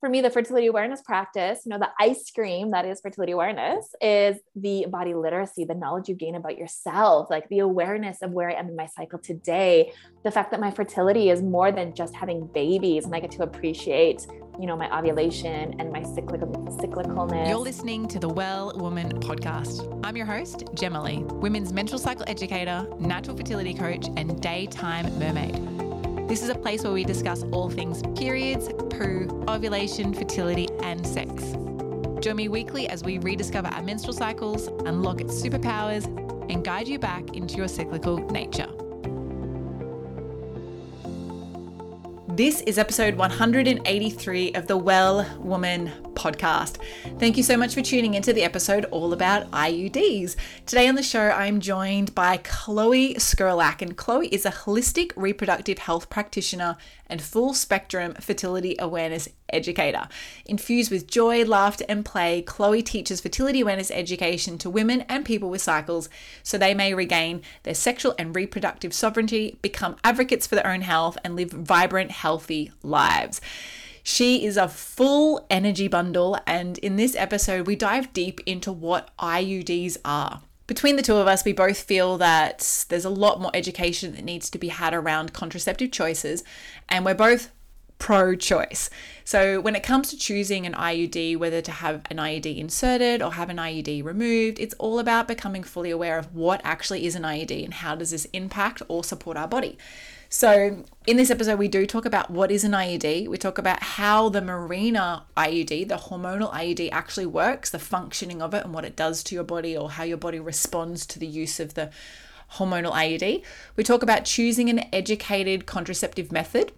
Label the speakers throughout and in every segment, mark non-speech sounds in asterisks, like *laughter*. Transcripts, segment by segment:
Speaker 1: for me, the fertility awareness practice, you know, the ice cream that is fertility awareness is the body literacy, the knowledge you gain about yourself, like the awareness of where I am in my cycle today, the fact that my fertility is more than just having babies and I get to appreciate, you know, my ovulation and my cyclical cyclicalness.
Speaker 2: You're listening to the Well Woman podcast. I'm your host, Gemma Lee, women's menstrual cycle educator, natural fertility coach, and daytime mermaid. This is a place where we discuss all things periods, poo, ovulation, fertility, and sex. Join me weekly as we rediscover our menstrual cycles, unlock its superpowers, and guide you back into your cyclical nature. This is episode 183 of the Well Woman podcast. Thank you so much for tuning into the episode all about IUDs. Today on the show, I'm joined by Chloe Skerlak, and Chloe is a holistic reproductive health practitioner and full spectrum fertility awareness educator. Infused with joy, laughter, and play, Chloe teaches fertility awareness education to women and people with cycles so they may regain their sexual and reproductive sovereignty, become advocates for their own health, and live vibrant, healthy lives. She is a full energy bundle, and in this episode, we dive deep into what IUDs are. Between the two of us, we both feel that there's a lot more education that needs to be had around contraceptive choices, and we're both pro choice. So, when it comes to choosing an IUD, whether to have an IUD inserted or have an IUD removed, it's all about becoming fully aware of what actually is an IUD and how does this impact or support our body. So, in this episode, we do talk about what is an IUD. We talk about how the Mirena IUD, the hormonal IUD, actually works, the functioning of it, and what it does to your body, or how your body responds to the use of the hormonal IUD. We talk about choosing an educated contraceptive method.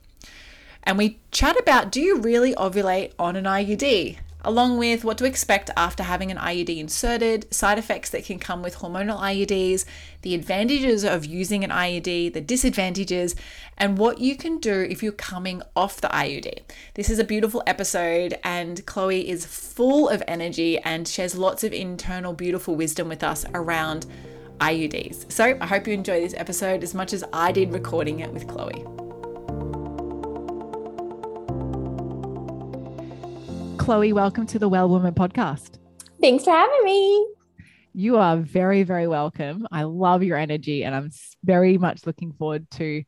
Speaker 2: And we chat about do you really ovulate on an IUD? Along with what to expect after having an IUD inserted, side effects that can come with hormonal IUDs, the advantages of using an IUD, the disadvantages, and what you can do if you're coming off the IUD. This is a beautiful episode, and Chloe is full of energy and shares lots of internal, beautiful wisdom with us around IUDs. So I hope you enjoy this episode as much as I did recording it with Chloe. Chloe, welcome to the Well Woman podcast.
Speaker 1: Thanks for having me.
Speaker 2: You are very, very welcome. I love your energy and I'm very much looking forward to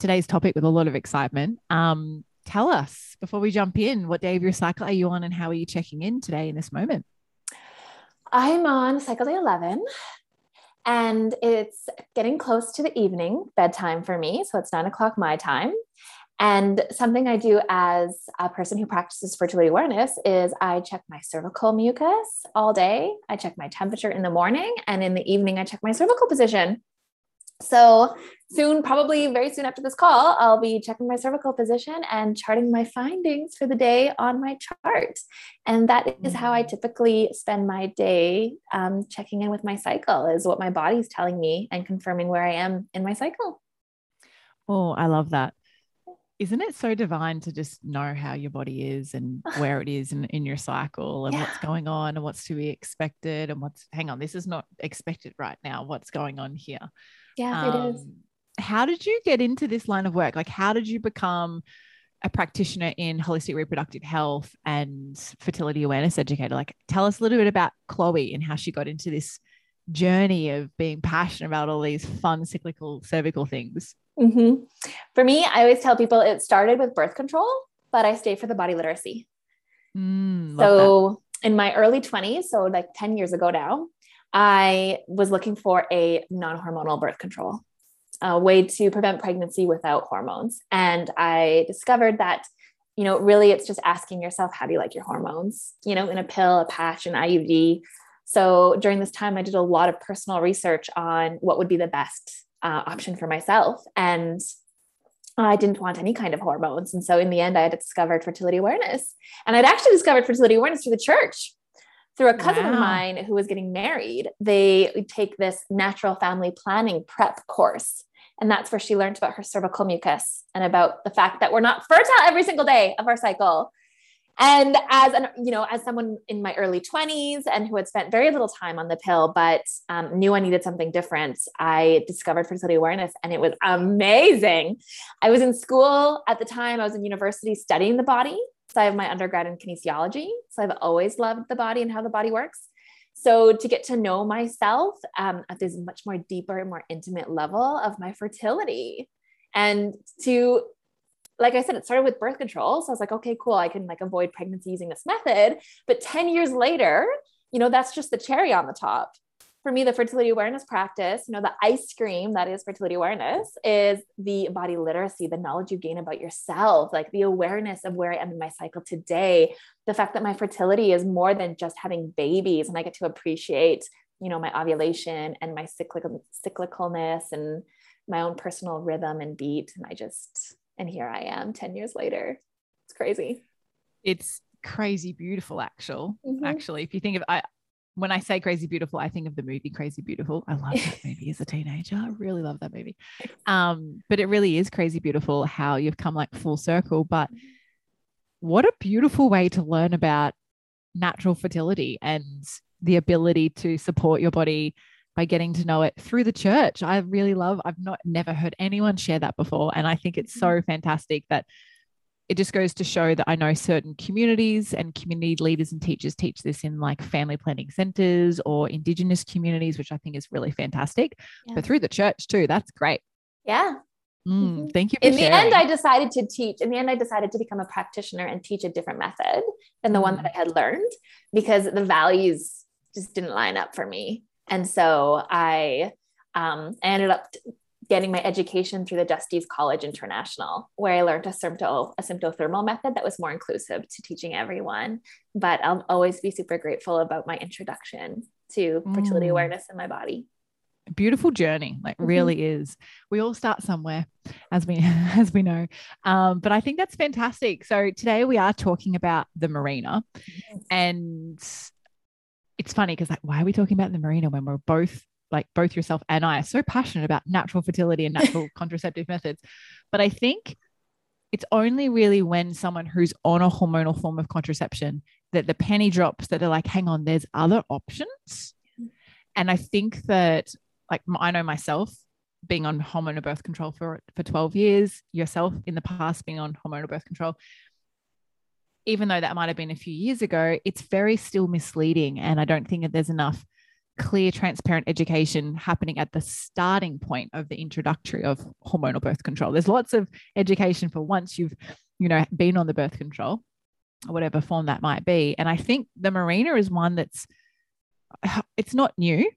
Speaker 2: today's topic with a lot of excitement. Um, tell us before we jump in, what day of your cycle are you on and how are you checking in today in this moment?
Speaker 1: I'm on cycle day 11 and it's getting close to the evening bedtime for me. So it's nine o'clock my time. And something I do as a person who practices fertility awareness is I check my cervical mucus all day. I check my temperature in the morning, and in the evening, I check my cervical position. So, soon, probably very soon after this call, I'll be checking my cervical position and charting my findings for the day on my chart. And that is how I typically spend my day um, checking in with my cycle, is what my body's telling me and confirming where I am in my cycle.
Speaker 2: Oh, I love that isn't it so divine to just know how your body is and where it is in, in your cycle and yeah. what's going on and what's to be expected and what's hang on this is not expected right now what's going on here?
Speaker 1: Yeah um, it is. Um,
Speaker 2: how did you get into this line of work? Like how did you become a practitioner in holistic reproductive health and fertility awareness educator? Like tell us a little bit about chloe and how she got into this journey of being passionate about all these fun cyclical cervical things
Speaker 1: Mm-hmm. For me, I always tell people it started with birth control, but I stayed for the body literacy.
Speaker 2: Mm,
Speaker 1: so that. in my early 20s, so like 10 years ago now, I was looking for a non hormonal birth control, a way to prevent pregnancy without hormones. And I discovered that, you know, really it's just asking yourself, how do you like your hormones? You know, in a pill, a patch, an IUD. So during this time, I did a lot of personal research on what would be the best uh, option for myself. And I didn't want any kind of hormones. And so in the end, I had discovered fertility awareness. And I'd actually discovered fertility awareness through the church, through a cousin wow. of mine who was getting married. They take this natural family planning prep course. And that's where she learned about her cervical mucus and about the fact that we're not fertile every single day of our cycle and as an you know as someone in my early 20s and who had spent very little time on the pill but um, knew i needed something different i discovered fertility awareness and it was amazing i was in school at the time i was in university studying the body So I have my undergrad in kinesiology. So I've always loved the body and how the body works. So to get to know myself um, at this much more deeper, and more intimate level of my fertility, and to like I said, it started with birth control. So I was like, okay, cool. I can like avoid pregnancy using this method. But 10 years later, you know, that's just the cherry on the top for me, the fertility awareness practice, you know, the ice cream that is fertility awareness is the body literacy, the knowledge you gain about yourself, like the awareness of where I am in my cycle today, the fact that my fertility is more than just having babies and I get to appreciate, you know, my ovulation and my cyclical cyclicalness and my own personal rhythm and beat. And I just, and here I am 10 years later. It's crazy.
Speaker 2: It's crazy beautiful actual mm-hmm. actually if you think of I when I say Crazy Beautiful, I think of the movie Crazy Beautiful. I love that *laughs* movie as a teenager. I really love that movie. *laughs* Um, but it really is crazy beautiful how you've come like full circle. But what a beautiful way to learn about natural fertility and the ability to support your body by getting to know it through the church. I really love, I've not never heard anyone share that before. And I think it's so mm-hmm. fantastic that it just goes to show that I know certain communities and community leaders and teachers teach this in like family planning centers or indigenous communities, which I think is really fantastic. Yeah. But through the church too, that's great.
Speaker 1: Yeah.
Speaker 2: Mm, mm-hmm. Thank you.
Speaker 1: in sharing. the end, I decided to teach. In the end, I decided to become a practitioner and teach a different method than the mm. one that I had learned because the values just didn't line up for me. And so I um, I ended up getting my education through the Justisse College International, where I learned a, sympto, a symptothermal method that was more inclusive to teaching everyone. But I'll always be super grateful about my introduction to fertility mm. awareness in my body.
Speaker 2: Beautiful journey, like mm-hmm. really is. We all start somewhere, as we *laughs* as we know. Um, but I think that's fantastic. So today we are talking about the Mirena, and it's funny because like, why are we talking about the mirena when we're both like both yourself and I are so passionate about natural fertility and natural *laughs* contraceptive methods. But I think it's only really when someone who's on a hormonal form of contraception that the penny drops that they're like, hang on, there's other options. And I think that, like, I know myself being on hormonal birth control for, for 12 years, yourself in the past being on hormonal birth control, even though that might have been a few years ago, it's very still misleading. And I don't think that there's enough clear, transparent education happening at the starting point of the introductory of hormonal birth control. There's lots of education for once you've, you know, been on the birth control, or whatever form that might be. And I think the mirena is one that's *sighs* it's not new,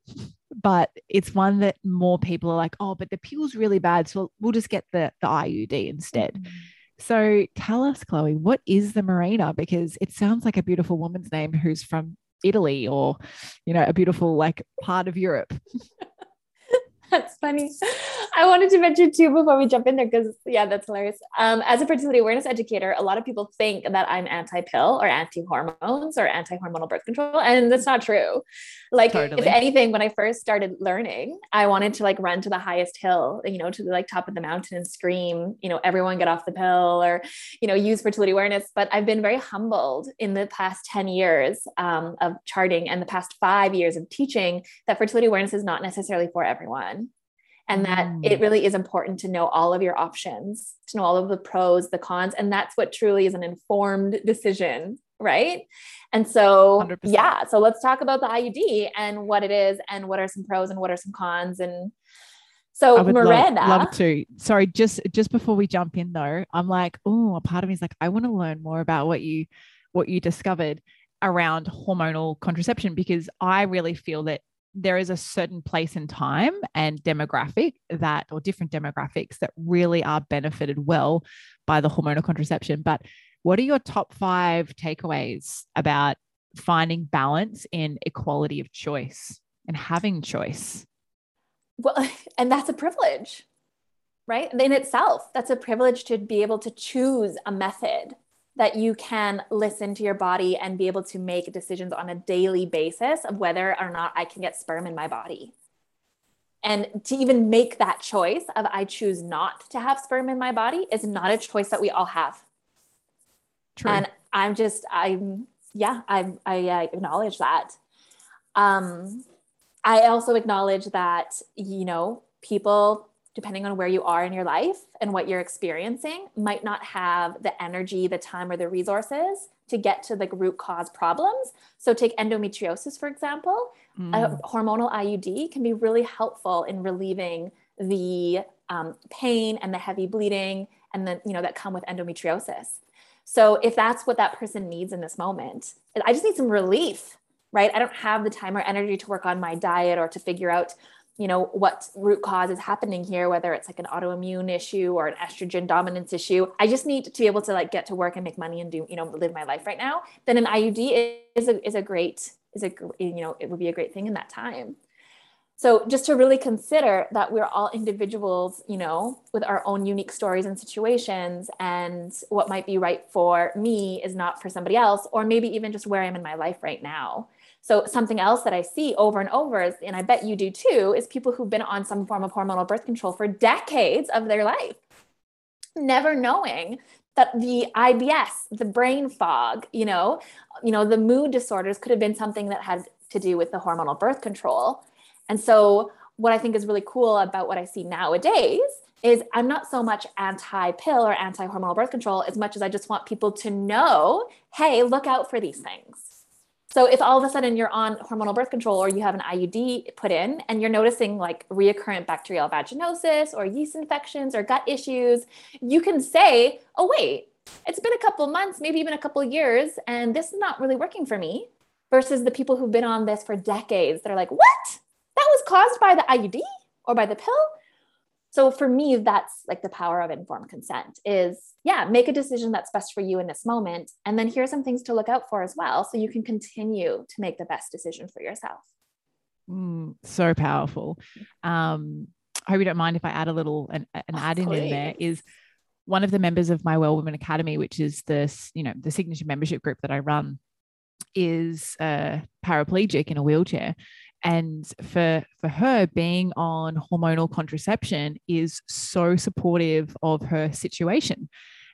Speaker 2: but it's one that more people are like, oh, but the pill's really bad. So we'll just get the, the IUD instead. Mm-hmm. So tell us, Chloe, what is the Mirena? Because it sounds like a beautiful woman's name who's from Italy or, you know, a beautiful like part of Europe. *laughs*
Speaker 1: That's funny. I wanted to mention too before we jump in there because yeah, that's hilarious. Um, as a fertility awareness educator, a lot of people think that I'm anti-pill or anti-hormones or anti-hormonal birth control, and that's not true. Like, totally. if anything, when I first started learning, I wanted to like run to the highest hill, you know, to the like top of the mountain and scream, you know, everyone get off the pill or, you know, use fertility awareness. But I've been very humbled in the past 10 years um, of charting and the past five years of teaching that fertility awareness is not necessarily for everyone and that mm. it really is important to know all of your options, to know all of the pros, the cons. And that's what truly is an informed decision. Right. And so, 100%. yeah. So let's talk about the IUD and what it is and what are some pros and what are some cons. And so, Mirena.
Speaker 2: Love, love to. Sorry, just just before we jump in though, I'm like, oh, a part of me is like, I want to learn more about what you what you discovered around hormonal contraception because I really feel that there is a certain place in time and demographic that, or different demographics that really are benefited well by the hormonal contraception. But what are your top five takeaways about finding balance in equality of choice and having choice?
Speaker 1: Well, *laughs* and that's a privilege, right? In itself, that's a privilege to be able to choose a method that you can listen to your body and be able to make decisions on a daily basis of whether or not I can get sperm in my body. And to even make that choice of I choose not to have sperm in my body is not a choice that we all have. True. And I'm just, I'm, yeah, I, I uh, acknowledge that. Um, I also acknowledge that, you know, people depending on where you are in your life and what you're experiencing, might not have the energy, the time, or the resources to get to the root cause problems. So, take endometriosis, for example. Mm. A hormonal IUD can be really helpful in relieving the um, pain and the heavy bleeding and the you know that come with endometriosis. So, if that's what that person needs in this moment, I just need some relief, right? I don't have the time or energy to work on my diet or to figure out you know what root cause is happening here whether it's like an autoimmune issue or an estrogen dominance issue. I just need to be able to like get to work and make money and do you know live my life right now. Then an iud is a, is a great is a you know it would be a great thing in that time. So just to really consider that we're all individuals you know with our own unique stories and situations and what might be right for me is not for somebody else or maybe even just where i'm in my life right now so something else that I see over and over is, and I bet you do too, is people who've been on some form of hormonal birth control for decades of their life, never knowing that the IBS, the brain fog, you know, you know, the mood disorders could have been something that had to do with the hormonal birth control. And so what I think is really cool about what I see nowadays is I'm not so much anti pill or anti hormonal birth control as much as I just want people to know, hey, look out for these things so if all of a sudden you're on hormonal birth control or you have an IUD put in and you're noticing like reoccurrent bacterial vaginosis or yeast infections or gut issues, you can say, "Oh wait, it's been a couple months, maybe even a couple years and this is not really working for me." Versus the people who've been on this for decades they're like, "What? That was caused by the IUD or by the pill?" So for me, that's like the power of informed consent is yeah, make a decision that's best for you in this moment. And then here are some things to look out for as well. So you can continue to make the best decision for yourself.
Speaker 2: Mm, so powerful. Um, I hope you don't mind if I add a little an, an oh, add in, in there is one of the members of my Well Women Academy, which is this, you know, the signature membership group that I run, is a paraplegic in a wheelchair and for for her being on hormonal contraception is so supportive of her situation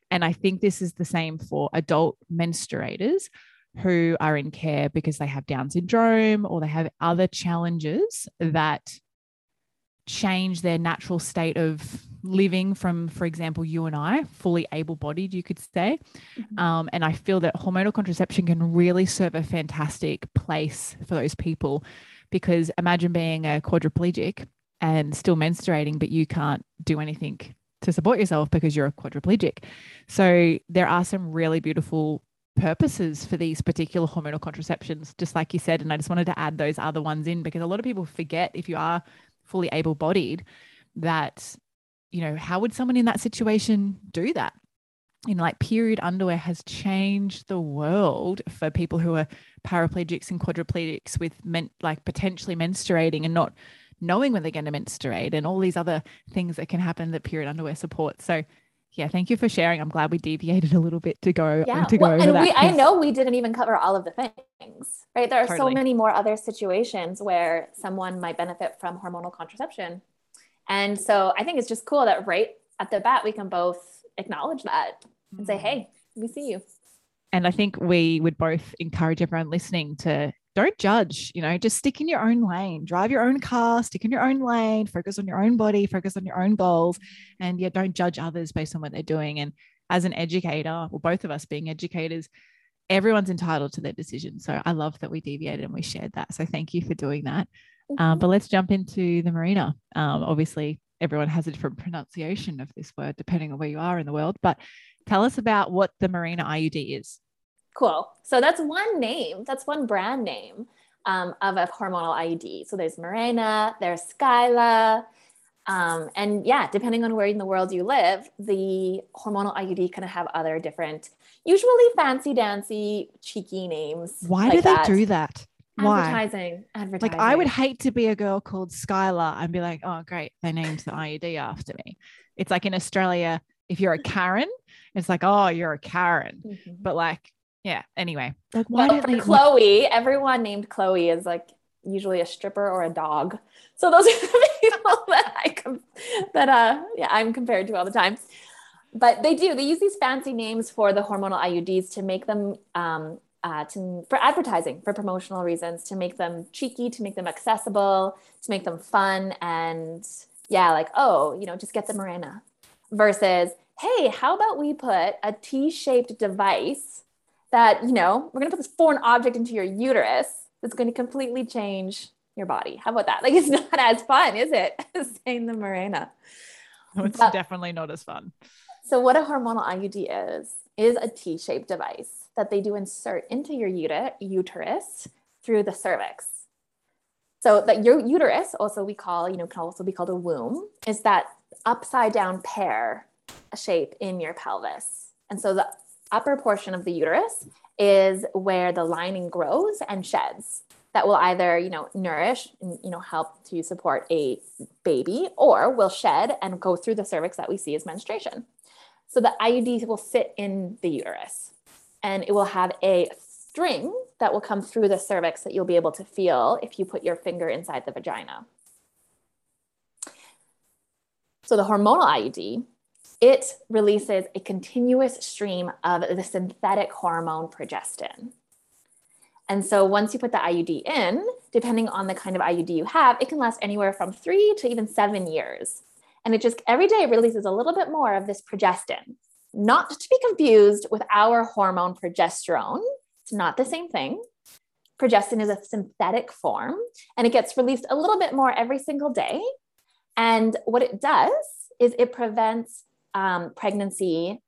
Speaker 2: and i think this is the same for adult menstruators who are in care because they have down syndrome or they have other challenges that change their natural state of living from for example you and i fully able-bodied you could say mm-hmm. um, and i feel that hormonal contraception can really serve a fantastic place for those people because imagine being a quadriplegic and still menstruating, but you can't do anything to support yourself because you're a quadriplegic. So there are some really beautiful purposes for these particular hormonal contraceptions, just like you said. And I just wanted to add those other ones in because a lot of people forget if you are fully able bodied that, you know, how would someone in that situation do that? You know, like period underwear has changed the world for people who are paraplegics and quadriplegics with men, like potentially menstruating and not knowing when they're going to menstruate and all these other things that can happen that period underwear supports. So yeah, thank you for sharing. I'm glad we deviated a little bit to go yeah. to go well,
Speaker 1: and we, I know we didn't even cover all of the things, right? There are totally. so many more other situations where someone might benefit from hormonal contraception. And so I think it's just cool that right at the bat we can both acknowledge that and say, mm. hey, we see you.
Speaker 2: And I think we would both encourage everyone listening to don't judge, you know, just stick in your own lane, drive your own car, stick in your own lane, focus on your own body, focus on your own goals, and yet don't judge others based on what they're doing. And as an educator, or both of us being educators, everyone's entitled to their decision. So I love that we deviated and we shared that. So thank you for doing that. Um, but let's jump into the mirena. Um, obviously, everyone has a different pronunciation of this word depending on where you are in the world, but Tell us about what the Mirena IUD is.
Speaker 1: Cool. So that's one name, that's one brand name um, of a hormonal IUD. So there's Mirena, there's Skyla. Um, and yeah, depending on where in the world you live, the hormonal IUD kind of have other different, usually fancy dancy, cheeky names.
Speaker 2: Why like do they that. do that?
Speaker 1: Why? Advertising, advertising.
Speaker 2: Like I would hate to be a girl called Skylar and be like, oh great, they named the IUD after me. It's like in Australia, if you're a *laughs* Karen, it's like, oh, you're a Karen. Mm-hmm. But like, yeah, anyway. Like,
Speaker 1: why well, for Chloe, everyone named Chloe is like usually a stripper or a dog. So those are *laughs* the people that I com- that uh yeah, I'm compared to all the time. But they do, they use these fancy names for the hormonal IUDs to make them um uh, to, for advertising, for promotional reasons, to make them cheeky, to make them accessible, to make them fun, and Yeah, like, oh, you know, just get the Mirena versus, hey, how about we put a T shaped device that, you know, we're going to put this foreign object into your uterus that's going to completely change your body. How about that? Like, *laughs* it's not as fun, is it? *laughs* Saying the Mirena.
Speaker 2: It's but, definitely not as fun.
Speaker 1: So, what a hormonal IUD is, is a T shaped device that they do insert into your uterus through the cervix. So, that your uterus, also we call, you know, can also be called a womb, is that upside down pear shape in your pelvis. And so, the upper portion of the uterus is where the lining grows and sheds that will either you know nourish and you know help to support a baby or will shed and go through the cervix that we see as menstruation so the iud will sit in the uterus and it will have a string that will come through the cervix that you'll be able to feel if you put your finger inside the vagina. So the hormonal iud it releases a continuous stream of the synthetic hormone progestin. And so once you put the IUD in, depending on the kind of IUD you have, it can last anywhere from three to even seven years. And it just every day releases a little bit more of this progestin, not to be confused with our hormone progesterone. It's not the same thing. Progestin is a synthetic form and it gets released a little bit more every single day. And what it does is it prevents um, pregnancy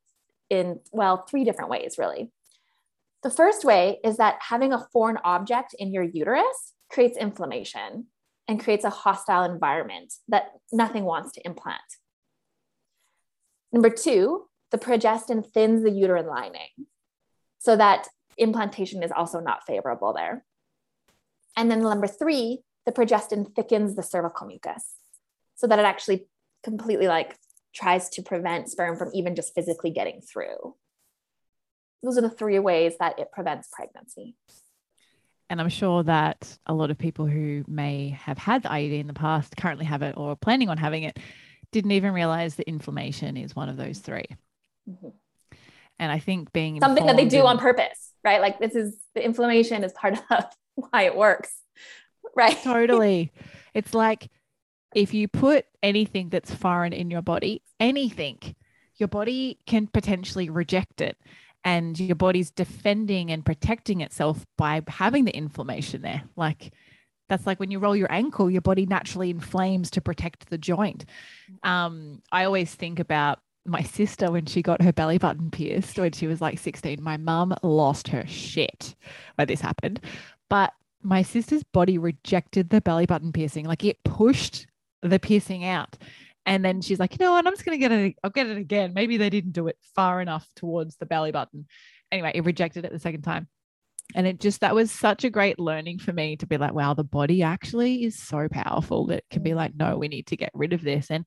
Speaker 1: in, well, three different ways, really. The first way is that having a foreign object in your uterus creates inflammation and creates a hostile environment that nothing wants to implant. Number two, the progestin thins the uterine lining so that implantation is also not favorable there. And then number three, the progestin thickens the cervical mucus so that it actually completely like tries to prevent sperm from even just physically getting through those are the three ways that it prevents pregnancy.
Speaker 2: And I'm sure that a lot of people who may have had the IUD in the past, currently have it, or planning on having it, didn't even realize that inflammation is one of those 3 mm-hmm. And I think being
Speaker 1: something that they do on purpose, right? Like this is the inflammation is part *laughs* of why it works, right?
Speaker 2: Totally. *laughs* It's like if you put anything that's foreign in your body, anything, your body can potentially reject it and your body's defending and protecting itself by having the inflammation there. Like that's like when you roll your ankle, your body naturally inflames to protect the joint. Um, I always think about my sister when she got her belly button pierced when she was like 16. My mum lost her shit when this happened. But my sister's body rejected the belly button piercing, like it pushed the piercing out. And then she's like, you know what? I'm just going to get it. I'll get it again. Maybe they didn't do it far enough towards the belly button. Anyway, it rejected it the second time. And it just, that was such a great learning for me to be like, wow, the body actually is so powerful that it can be like, no, we need to get rid of this. And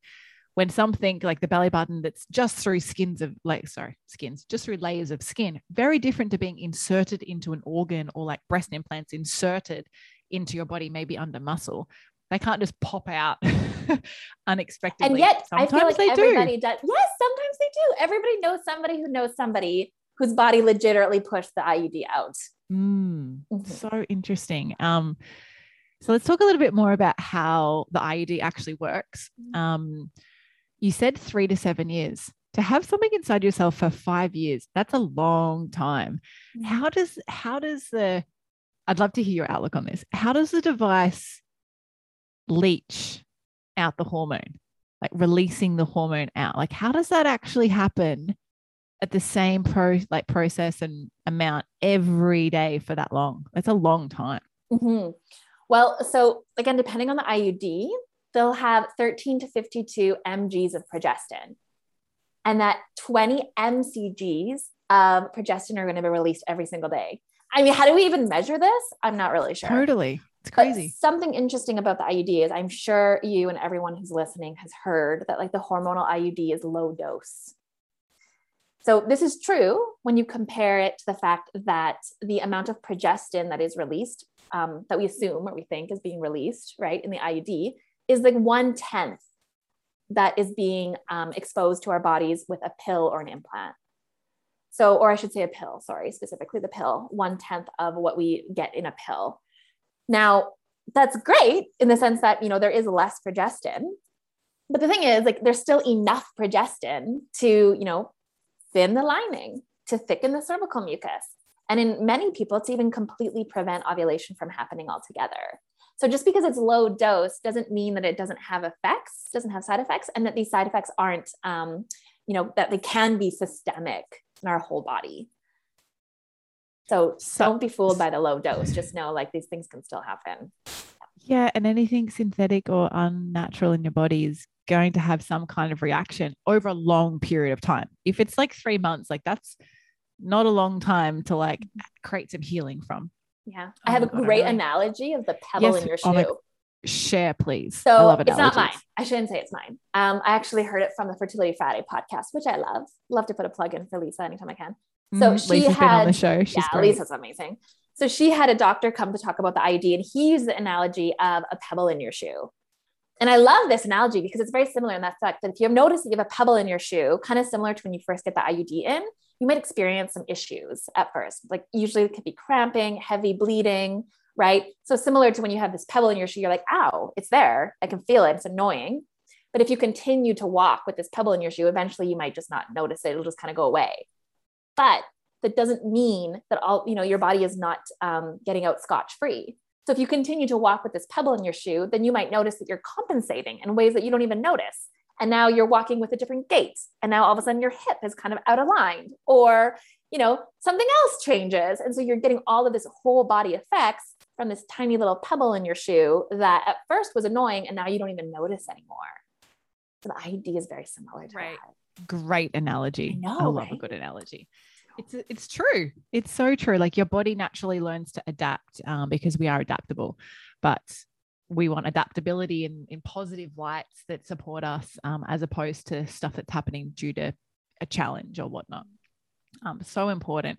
Speaker 2: when something like the belly button that's just through skins of like sorry skins just through layers of skin very different to being inserted into an organ or like breast implants inserted into your body maybe under muscle they can't just pop out *laughs* unexpectedly.
Speaker 1: And yet, sometimes I feel like everybody do. does. Yes, sometimes they do. Everybody knows somebody who knows somebody whose body legitimately pushed the IUD out.
Speaker 2: Mm, mm-hmm. So interesting. Um, so let's talk a little bit more about how the IUD actually works. Mm-hmm. Um, you said three to seven years. To have something inside yourself for five years, that's a long time. Mm-hmm. How does how does the I'd love to hear your outlook on this. How does the device leach out the hormone, like releasing the hormone out? Like, how does that actually happen at the same pro like process and amount every day for that long? That's a long time.
Speaker 1: Mm-hmm. Well, so again, depending on the IUD, they'll have 13 to 52 mgs of progestin, and that 20 mcgs of progestin are going to be released every single day. I mean, how do we even measure this? I'm not really sure.
Speaker 2: Totally. It's crazy.
Speaker 1: But something interesting about the IUD is I'm sure you and everyone who's listening has heard that like the hormonal IUD is low dose. So this is true when you compare it to the fact that the amount of progestin that is released, um, that we assume or we think is being released, right, in the IUD, is like one tenth that is being um, exposed to our bodies with a pill or an implant. So, or I should say a pill, sorry, specifically the pill, one tenth of what we get in a pill. Now, that's great in the sense that, you know, there is less progestin, but the thing is, like, there's still enough progestin to, you know, thin the lining, to thicken the cervical mucus. And in many people, to even completely prevent ovulation from happening altogether. So just because it's low dose doesn't mean that it doesn't have effects, doesn't have side effects, and that these side effects aren't, um, you know, that they can be systemic in our whole body. So, so don't be fooled by the low dose. Just know like these things can still happen.
Speaker 2: Yeah, and anything synthetic or unnatural in your body is going to have some kind of reaction over a long period of time. If it's like three months, like that's not a long time to like create some healing from.
Speaker 1: Yeah. I have oh a God, great really... analogy of the pebble yes, in your shoe. Oh
Speaker 2: share, please.
Speaker 1: So it's not mine. I shouldn't say it's mine. Um, I actually heard it from the Fertility Friday podcast, which I love. Love to put a plug in for Lisa anytime I can. So mm, she Lisa's had
Speaker 2: been on the show. She's
Speaker 1: yeah, great. Lisa's amazing. So she had a doctor come to talk about the IUD, and he used the analogy of a pebble in your shoe. And I love this analogy because it's very similar in that fact that if you have noticed that you have a pebble in your shoe, kind of similar to when you first get the IUD in, you might experience some issues at first. Like usually it could be cramping, heavy bleeding, right? So similar to when you have this pebble in your shoe, you're like, ow, it's there. I can feel it. It's annoying. But if you continue to walk with this pebble in your shoe, eventually you might just not notice it. It'll just kind of go away. But that doesn't mean that all, you know, your body is not um, getting out scotch free. So if you continue to walk with this pebble in your shoe, then you might notice that you're compensating in ways that you don't even notice. And now you're walking with a different gait. And now all of a sudden your hip is kind of out of line or, you know, something else changes. And so you're getting all of this whole body effects from this tiny little pebble in your shoe that at first was annoying and now you don't even notice anymore. So the IUD is very similar to right. that.
Speaker 2: Great analogy. I, know, I love right? a good analogy. It's it's true. It's so true. Like your body naturally learns to adapt um, because we are adaptable, but we want adaptability in, in positive lights that support us um, as opposed to stuff that's happening due to a challenge or whatnot. Um, so important.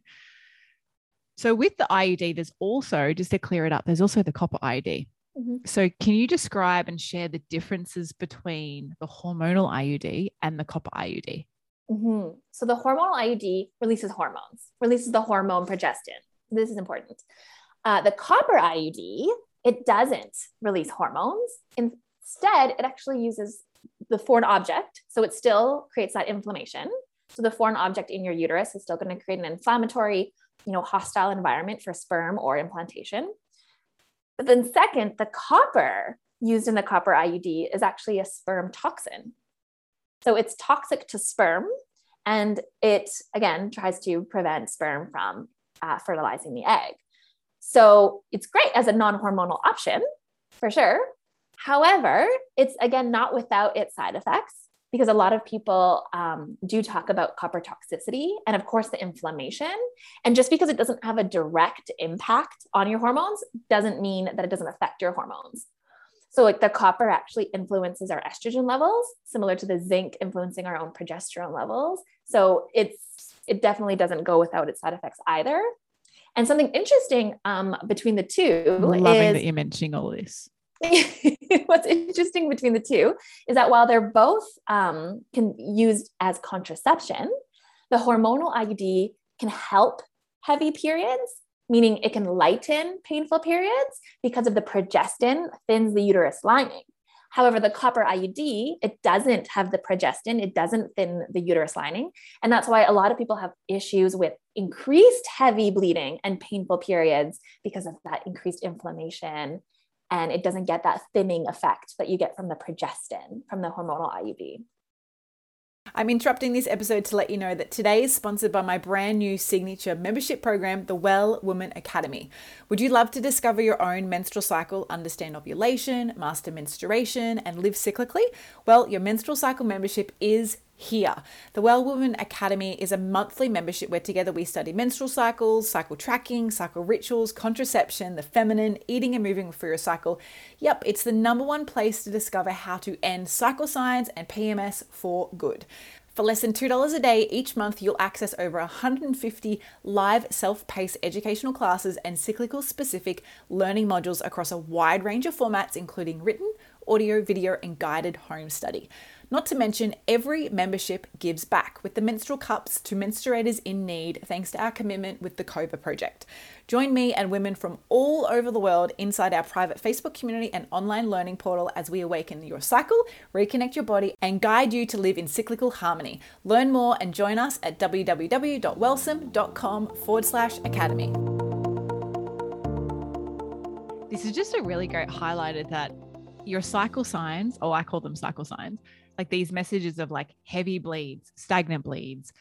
Speaker 2: So with the IUD, there's also, just to clear it up, there's also the copper IUD. Mm-hmm. So can you describe and share the differences between the hormonal IUD and the copper IUD?
Speaker 1: Mm-hmm. So the hormonal IUD releases hormones, releases the hormone progestin. This is important. Uh, the copper IUD, it doesn't release hormones. Instead, it actually uses the foreign object. So it still creates that inflammation. So the foreign object in your uterus is still going to create an inflammatory you know, hostile environment for sperm or implantation. But then second, the copper used in the copper IUD is actually a sperm toxin. So it's toxic to sperm and it again tries to prevent sperm from uh, fertilizing the egg. So it's great as a non-hormonal option for sure. However, it's again not without its side effects because a lot of people um, do talk about copper toxicity and, of course, the inflammation. And just because it doesn't have a direct impact on your hormones doesn't mean that it doesn't affect your hormones. So, like the copper actually influences our estrogen levels, similar to the zinc influencing our own progesterone levels. So, it's it definitely doesn't go without its side effects either. And something interesting um, between the two
Speaker 2: I'm loving is, that you're mentioning all this. *laughs*
Speaker 1: what's interesting between the two is that while they're both um, can used as contraception, the hormonal IUD can help heavy periods, meaning it can lighten painful periods because of the progestin thins the uterus lining. However, the copper IUD, it doesn't have the progestin, it doesn't thin the uterus lining. And that's why a lot of people have issues with increased heavy bleeding and painful periods because of that increased inflammation and it doesn't get that thinning effect that you get from the progestin from the hormonal IUD.
Speaker 3: I'm interrupting this episode to let you know that today is sponsored by my brand new signature membership program, the Well Woman Academy. Would you love to discover your own menstrual cycle, understand ovulation, master menstruation, and live cyclically? Well, your menstrual cycle membership is here. The Well Woman Academy is a monthly membership where together we study menstrual cycles, cycle tracking, cycle rituals, contraception, the feminine, eating and moving through your cycle. Yep, it's the number one place to discover how to end cycle signs and PMS for good. For less than $2 a day each month, you'll access over 150 live self paced educational classes and cyclical specific learning modules across a wide range of formats, including written, audio, video, and guided home study. Not to mention, every membership gives back with the menstrual cups to menstruators in need, thanks to our commitment with the COVA project. Join me and women from all over the world inside our private Facebook community and online learning portal as we awaken your cycle, reconnect your body, and guide you to live in cyclical harmony. Learn more and join us at www.wellsome.com forward slash academy.
Speaker 2: This is just a really great highlighter that your cycle signs, or I call them cycle signs, like these messages of like heavy bleeds, stagnant bleeds,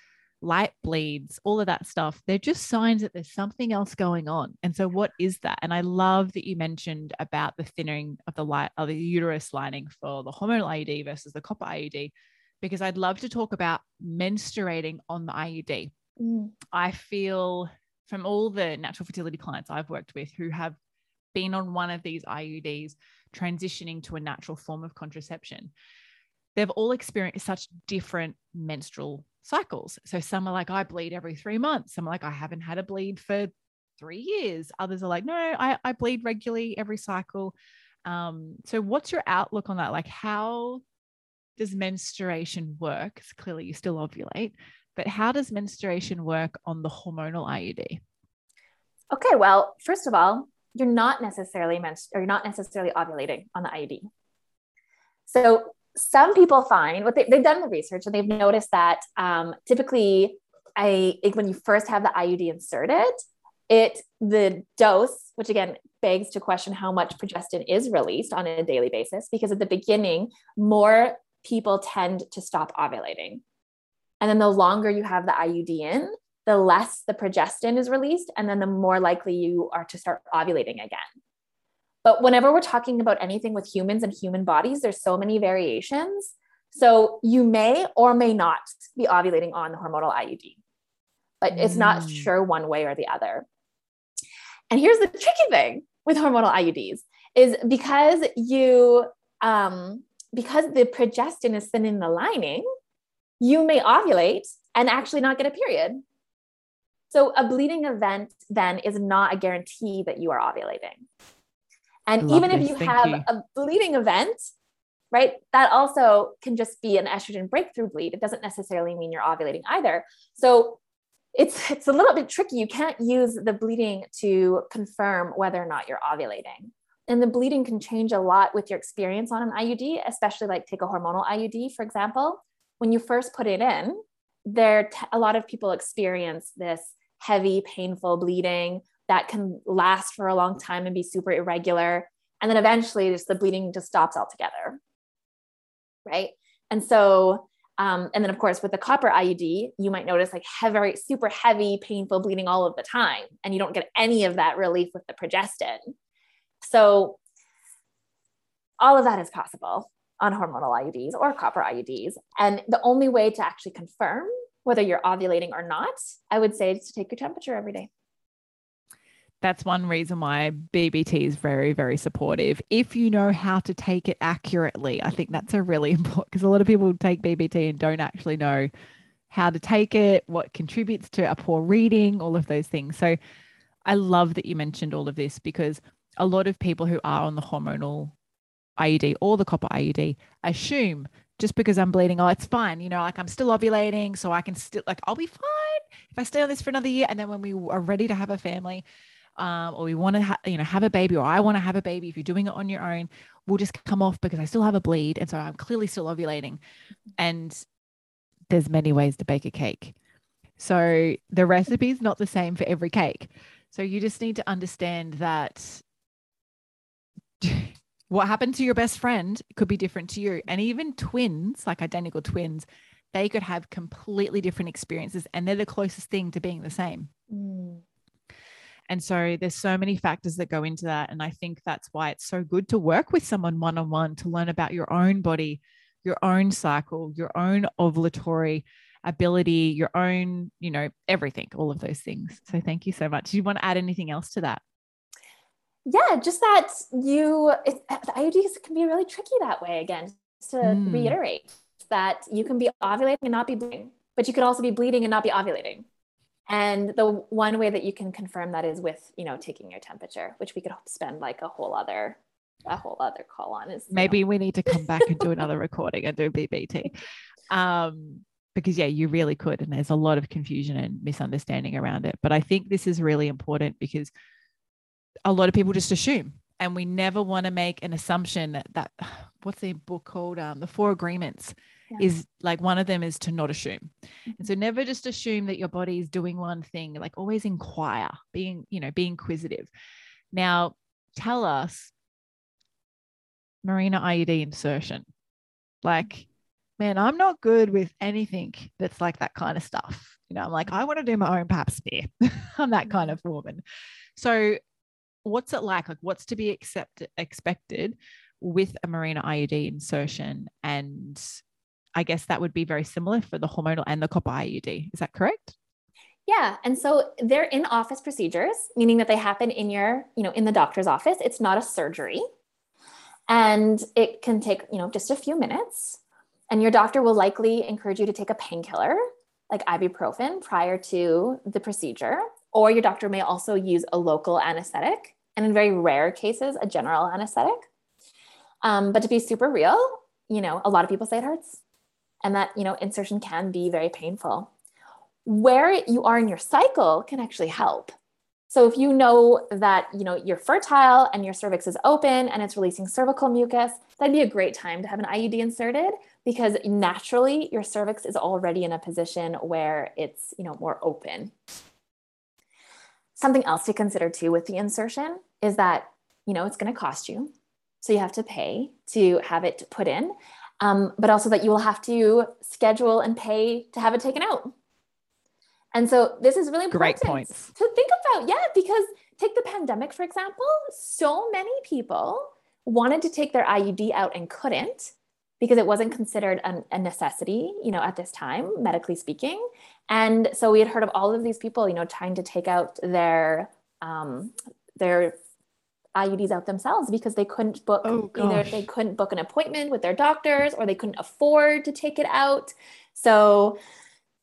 Speaker 2: light bleeds, all of that stuff, they're just signs that there's something else going on. And so, what is that? And I love that you mentioned about the thinning of the light of the uterus lining for the hormonal IUD versus the copper IUD, because I'd love to talk about menstruating on the IUD. Mm. I feel from all the natural fertility clients I've worked with who have been on one of these IUDs transitioning to a natural form of contraception, they've all experienced such different menstrual cycles. So some are like, I bleed every three months. Some are like, I haven't had a bleed for three years. Others are like, no, I, I bleed regularly every cycle. Um, so what's your outlook on that? Like, how does menstruation work? Clearly, you still ovulate, but how does menstruation work on the hormonal IUD?
Speaker 1: Okay, well, first of all, you're not necessarily menst- or you're not necessarily ovulating on the IUD. So some people find what they, have done the research and they've noticed that um, typically I, when you first have the IUD inserted, it the dose, which again begs to question how much progestin is released on a daily basis, because at the beginning, more people tend to stop ovulating. And then the longer you have the IUD in, the less the progestin is released, and then the more likely you are to start ovulating again. But whenever we're talking about anything with humans and human bodies, there's so many variations. So you may or may not be ovulating on the hormonal IUD, but mm. it's not mm. sure one way or the other. And here's the tricky thing with hormonal IUDs is because you um, because the progestin is thin in the lining, you may ovulate and actually not get a period. So a bleeding event then is not a guarantee that you are ovulating. And even if you Thank have you. a bleeding event, right, that also can just be an estrogen breakthrough bleed. It doesn't necessarily mean you're ovulating either. So it's it's a little bit tricky. You can't use the bleeding to confirm whether or not you're ovulating. And the bleeding can change a lot with your experience on an IUD, especially like take a hormonal IUD, for example. When you first put it in, there t- a lot of people experience this heavy, painful bleeding that can last for a long time and be super irregular. And then eventually just the bleeding just stops altogether. Right. And so, um, and then of course with the copper IUD, you might notice like heavy, super heavy, painful bleeding all of the time. And you don't get any of that relief with the progestin. So all of that is possible on hormonal IUDs or copper IUDs. And the only way to actually confirm whether you're ovulating or not, I would say is to take your temperature every day
Speaker 2: that's one reason why BBT is very, very supportive. If you know how to take it accurately, I think that's a really *laughs* important because a lot of people take BBT and don't actually know how to take it, what contributes to a poor reading, all of those things. So I love that you mentioned all of this because a lot of people who are on the hormonal IUD or the copper IUD assume just because I'm bleeding, oh, it's fine. You know, like I'm still ovulating, so I can still, like, I'll be fine if I stay on this for another year. And then when we are ready to have a family, um, or we want to ha- you know have a baby or I want to have a baby if you're doing it on your own will just come off because I still have a bleed and so I'm clearly still ovulating. And there's many ways to bake a cake. So the recipe is not the same for every cake. So you just need to understand that *laughs* what happened to your best friend could be different to you. And even twins like identical twins they could have completely different experiences and they're the closest thing to being the same. Mm. And so there's so many factors that go into that. And I think that's why it's so good to work with someone one on one to learn about your own body, your own cycle, your own ovulatory ability, your own, you know, everything, all of those things. So thank you so much. Do you want to add anything else to that?
Speaker 1: Yeah, just that you, it, the IUDs can be really tricky that way. Again, to mm. reiterate that you can be ovulating and not be bleeding, but you could also be bleeding and not be ovulating. And the one way that you can confirm that is with, you know, taking your temperature, which we could spend like a whole other a whole other call on is
Speaker 2: maybe know. we need to come back and do *laughs* another recording and do BBT. Um, because yeah, you really could. And there's a lot of confusion and misunderstanding around it. But I think this is really important because a lot of people just assume and we never want to make an assumption that, that *sighs* what's the book called um, the four agreements yeah. is like one of them is to not assume mm-hmm. and so never just assume that your body is doing one thing like always inquire being you know be inquisitive now tell us mirena iud insertion like man i'm not good with anything that's like that kind of stuff you know i'm like i want to do my own pap smear *laughs* i'm that kind mm-hmm. of woman so what's it like? Like, what's to be accepted, expected with a mirena IUD insertion? And I guess that would be very similar for the hormonal and the copper IUD. Is that correct?
Speaker 1: Yeah. And so they're in office procedures, meaning that they happen in your, you know, in the doctor's office. It's not a surgery. And it can take, you know, just a few minutes. And your doctor will likely encourage you to take a painkiller like ibuprofen prior to the procedure. Or your doctor may also use a local anesthetic and in very rare cases, a general anesthetic. Um, but to be super real, you know, a lot of people say it hurts and that, you know, insertion can be very painful. Where you are in your cycle can actually help. So if you know that, you know, you're fertile and your cervix is open and it's releasing cervical mucus, that'd be a great time to have an IUD inserted because naturally your cervix is already in a position where it's, you know, more open. Something else to consider too with the insertion is that, you know, it's going to cost you. So you have to pay to have it put in, um, but also that you will have to schedule and pay to have it taken out. And so this is really important
Speaker 2: Great points.
Speaker 1: to think about. Yeah, because take the pandemic, for example, so many people wanted to take their IUD out and couldn't because it wasn't considered an, a necessity, you know, at this time, medically speaking. And so we had heard of all of these people, you know, trying to take out their um, their IUDs out themselves because they couldn't book oh, either they couldn't book an appointment with their doctors or they couldn't afford to take it out. So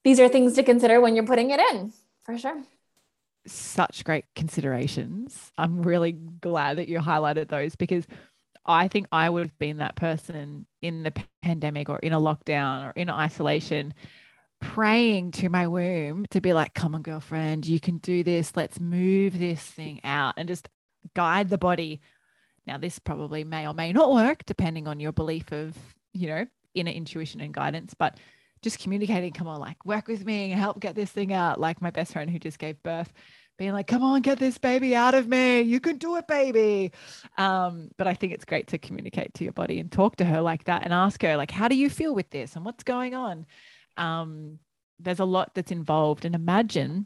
Speaker 1: these are things to consider when you're putting it in, for sure.
Speaker 2: Such great considerations. I'm really glad that you highlighted those because I think I would have been that person in the pandemic or in a lockdown or in isolation praying to my womb to be like, come on, girlfriend, you can do this. Let's move this thing out and just guide the body. Now, this probably may or may not work depending on your belief of, you know, inner intuition and guidance, but just communicating, come on, like work with me, help get this thing out. Like my best friend who just gave birth, being like, come on, get this baby out of me. You can do it, baby. Um, but I think it's great to communicate to your body and talk to her like that and ask her, like, how do you feel with this and what's going on? Um, there's a lot that's involved. And imagine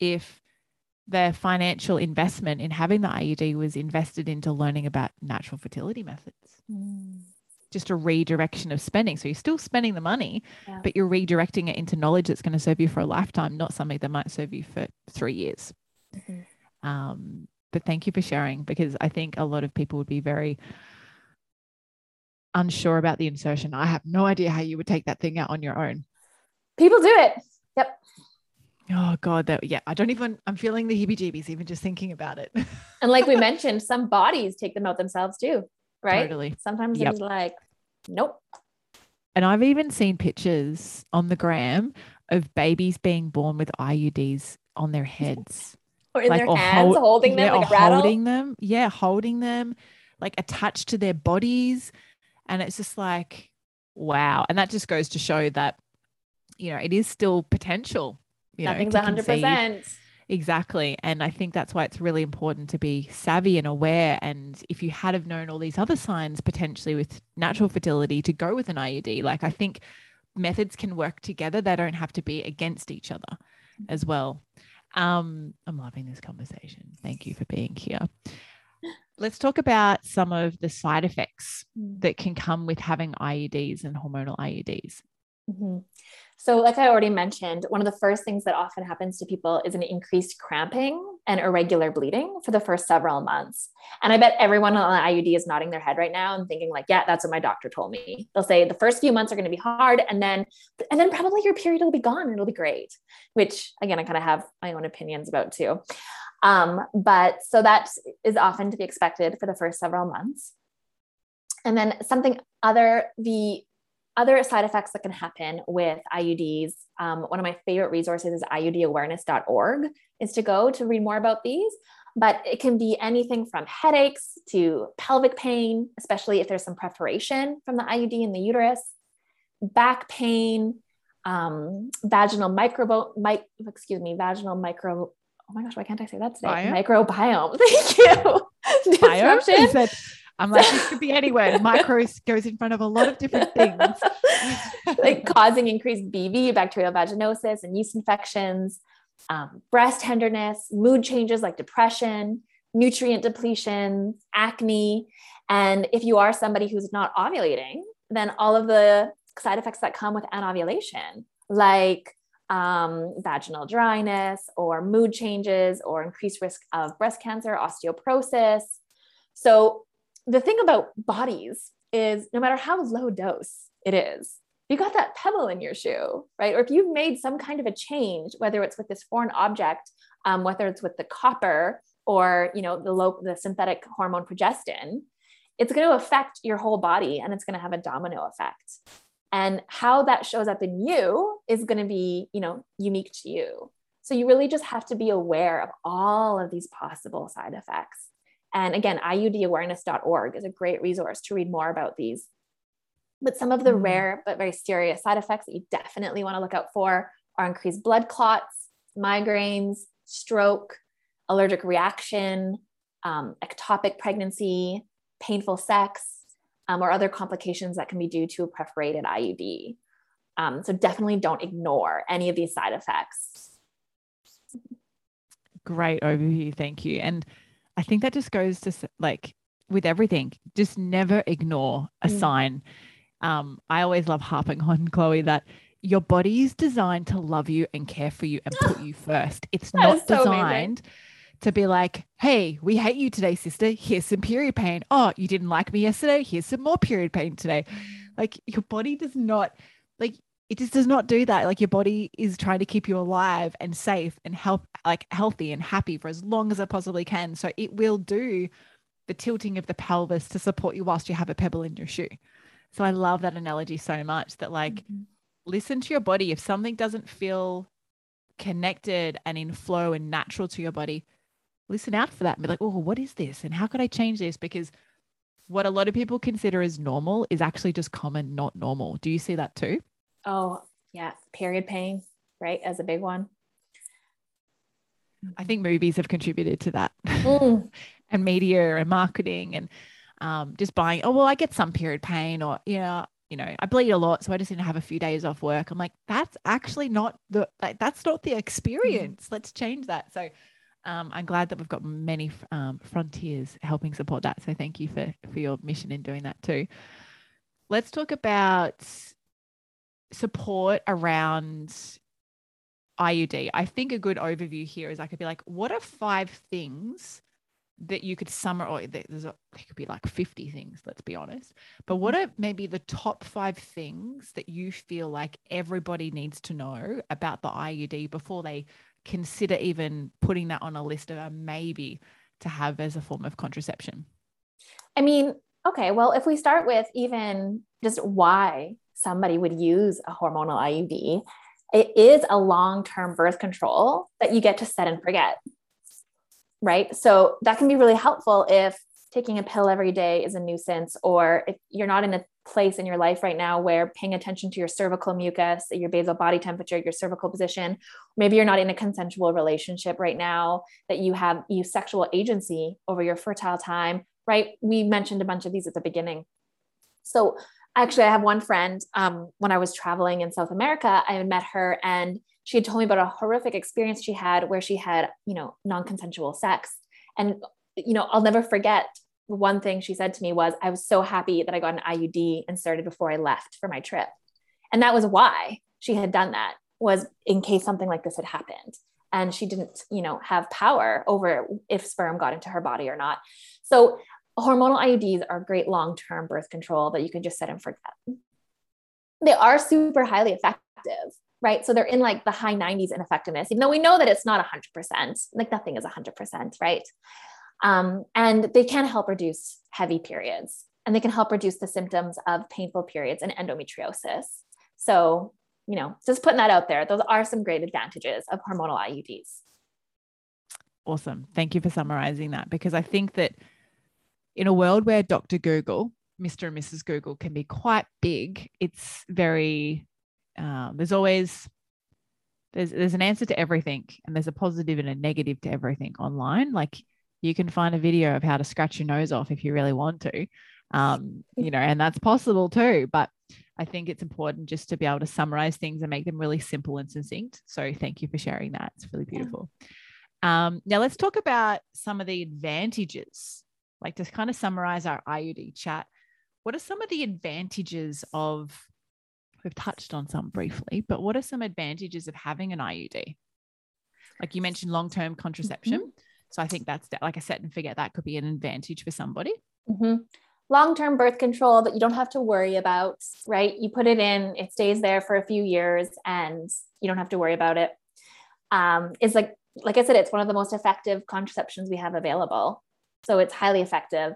Speaker 2: if the financial investment in having the IUD was invested into learning about natural fertility methods. Mm. Just a redirection of spending. So you're still spending the money, yeah. but you're redirecting it into knowledge that's going to serve you for a lifetime, not something that might serve you for three years. Mm-hmm. Um, but thank you for sharing because I think a lot of people would be very unsure about the insertion. I have no idea how you would take that thing out on your own.
Speaker 1: People do it. Yep.
Speaker 2: Oh God, that yeah. I don't even I'm feeling the heebie-jeebies even just thinking about it. *laughs*
Speaker 1: and like we mentioned, some bodies take them out themselves too, right?
Speaker 2: Totally.
Speaker 1: Sometimes yep. it's like, nope.
Speaker 2: And I've even seen pictures on the gram of babies being born with IUDs on their heads. *laughs*
Speaker 1: or in like, their or hands, hold, holding them yeah, like a rattle.
Speaker 2: Holding them. Yeah, holding them, like attached to their bodies. And it's just like, wow. And that just goes to show that you know, it is still potential. You
Speaker 1: Nothing's know, 100%.
Speaker 2: Exactly. And I think that's why it's really important to be savvy and aware. And if you had have known all these other signs potentially with natural fertility to go with an IUD, like I think methods can work together. They don't have to be against each other as well. Um, I'm loving this conversation. Thank you for being here. Let's talk about some of the side effects mm. that can come with having IUDs and hormonal IUDs.
Speaker 1: Mm-hmm. So, like I already mentioned, one of the first things that often happens to people is an increased cramping and irregular bleeding for the first several months. And I bet everyone on the IUD is nodding their head right now and thinking, like, yeah, that's what my doctor told me. They'll say the first few months are going to be hard, and then, and then probably your period will be gone and it'll be great. Which, again, I kind of have my own opinions about too. Um, but so that is often to be expected for the first several months. And then something other, the other side effects that can happen with IUDs, um, one of my favorite resources is iudawareness.org, is to go to read more about these. But it can be anything from headaches to pelvic pain, especially if there's some perforation from the IUD in the uterus, back pain, um, vaginal microbiome, mic, excuse me, vaginal micro. Oh my gosh, why can't I say that today? Biome? Microbiome. *laughs* Thank you.
Speaker 2: Biome? I'm like, this could be anywhere. Micros *laughs* goes in front of a lot of different things. *laughs*
Speaker 1: like causing increased BV, bacterial vaginosis, and yeast infections, um, breast tenderness, mood changes like depression, nutrient depletion, acne. And if you are somebody who's not ovulating, then all of the side effects that come with anovulation, like um, vaginal dryness or mood changes or increased risk of breast cancer, osteoporosis. So the thing about bodies is no matter how low dose it is, you got that pebble in your shoe, right? Or if you've made some kind of a change, whether it's with this foreign object, um, whether it's with the copper or you know the low the synthetic hormone progestin, it's going to affect your whole body and it's going to have a domino effect. And how that shows up in you is going to be, you know, unique to you. So you really just have to be aware of all of these possible side effects. And again, iudawareness.org is a great resource to read more about these. But some of the mm. rare but very serious side effects that you definitely want to look out for are increased blood clots, migraines, stroke, allergic reaction, um, ectopic pregnancy, painful sex, um, or other complications that can be due to a perforated IUD. Um, so definitely don't ignore any of these side effects.
Speaker 2: Great overview. Thank you. And I think that just goes to like with everything, just never ignore a mm. sign. Um, I always love harping on *laughs* Chloe that your body is designed to love you and care for you and put *gasps* you first. It's not so designed amazing. to be like, hey, we hate you today, sister. Here's some period pain. Oh, you didn't like me yesterday. Here's some more period pain today. Like your body does not like it just does not do that. Like your body is trying to keep you alive and safe and help like healthy and happy for as long as it possibly can. So it will do the tilting of the pelvis to support you whilst you have a pebble in your shoe. So I love that analogy so much that like mm-hmm. listen to your body. If something doesn't feel connected and in flow and natural to your body, listen out for that and be like, oh, what is this? And how could I change this? Because what a lot of people consider as normal is actually just common, not normal. Do you see that too?
Speaker 1: Oh, yeah. Period pain, right? As a big one.
Speaker 2: I think movies have contributed to that *laughs* mm. and media and marketing and um, just buying, oh, well, I get some period pain or, you know, you know, I bleed a lot, so I just need to have a few days off work. I'm like, that's actually not the like that's not the experience. Mm. Let's change that. So um, I'm glad that we've got many um, frontiers helping support that. So thank you for for your mission in doing that too. Let's talk about support around IUD. I think a good overview here is I could be like, what are five things that you could summarize? There's a, there could be like 50 things, let's be honest. But what are maybe the top five things that you feel like everybody needs to know about the IUD before they consider even putting that on a list of a maybe to have as a form of contraception?
Speaker 1: I mean, okay, well, if we start with even just why somebody would use a hormonal IUD, it is a long term birth control that you get to set and forget. Right. So that can be really helpful if taking a pill every day is a nuisance, or if you're not in a place in your life right now where paying attention to your cervical mucus, your basal body temperature, your cervical position, maybe you're not in a consensual relationship right now, that you have you sexual agency over your fertile time, right? We mentioned a bunch of these at the beginning. So actually i have one friend um, when i was traveling in south america i had met her and she had told me about a horrific experience she had where she had you know non-consensual sex. And you know i'll never forget one thing she said to me was i was so happy that i got an iud and started before i left for my trip. And that was why she had done that was in case something like this had happened. And she didn't you know have power over if sperm got into her body or not. So hormonal IUDs are great long term birth control that you can just set and forget. They are super highly effective, right? So they're in like the high 90s in effectiveness, even though we know that it's not 100%, like nothing is 100%, right? Um, and they can help reduce heavy periods and they can help reduce the symptoms of painful periods and endometriosis. So, you know, just putting that out there, those are some great advantages of hormonal IUDs.
Speaker 2: Awesome. Thank you for summarizing that because I think that in a world where Dr. Google, Mr. and Mrs. Google can be quite big, it's very, um, there's always, there's, there's an answer to everything and there's a positive and a negative to everything online. Like you can find a video of how to scratch your nose off if you really want to, um, *laughs* you know, and that's possible too. But I think it's important just to be able to summarize things and make them really simple and succinct. So thank you for sharing that. It's really beautiful. Yeah. Um, now let's talk about some of the advantages, like to kind of summarize our IUD chat. What are some of the advantages of, we've touched on some briefly, but what are some advantages of having an IUD? Like you mentioned long term contraception. Mm-hmm. So I think that's, like I said, and forget that could be an advantage for somebody.
Speaker 1: Mm-hmm. Long term birth control that you don't have to worry about, right? You put it in, it stays there for a few years and you don't have to worry about it. Um, it's like like I said, it's one of the most effective contraceptions we have available. So it's highly effective.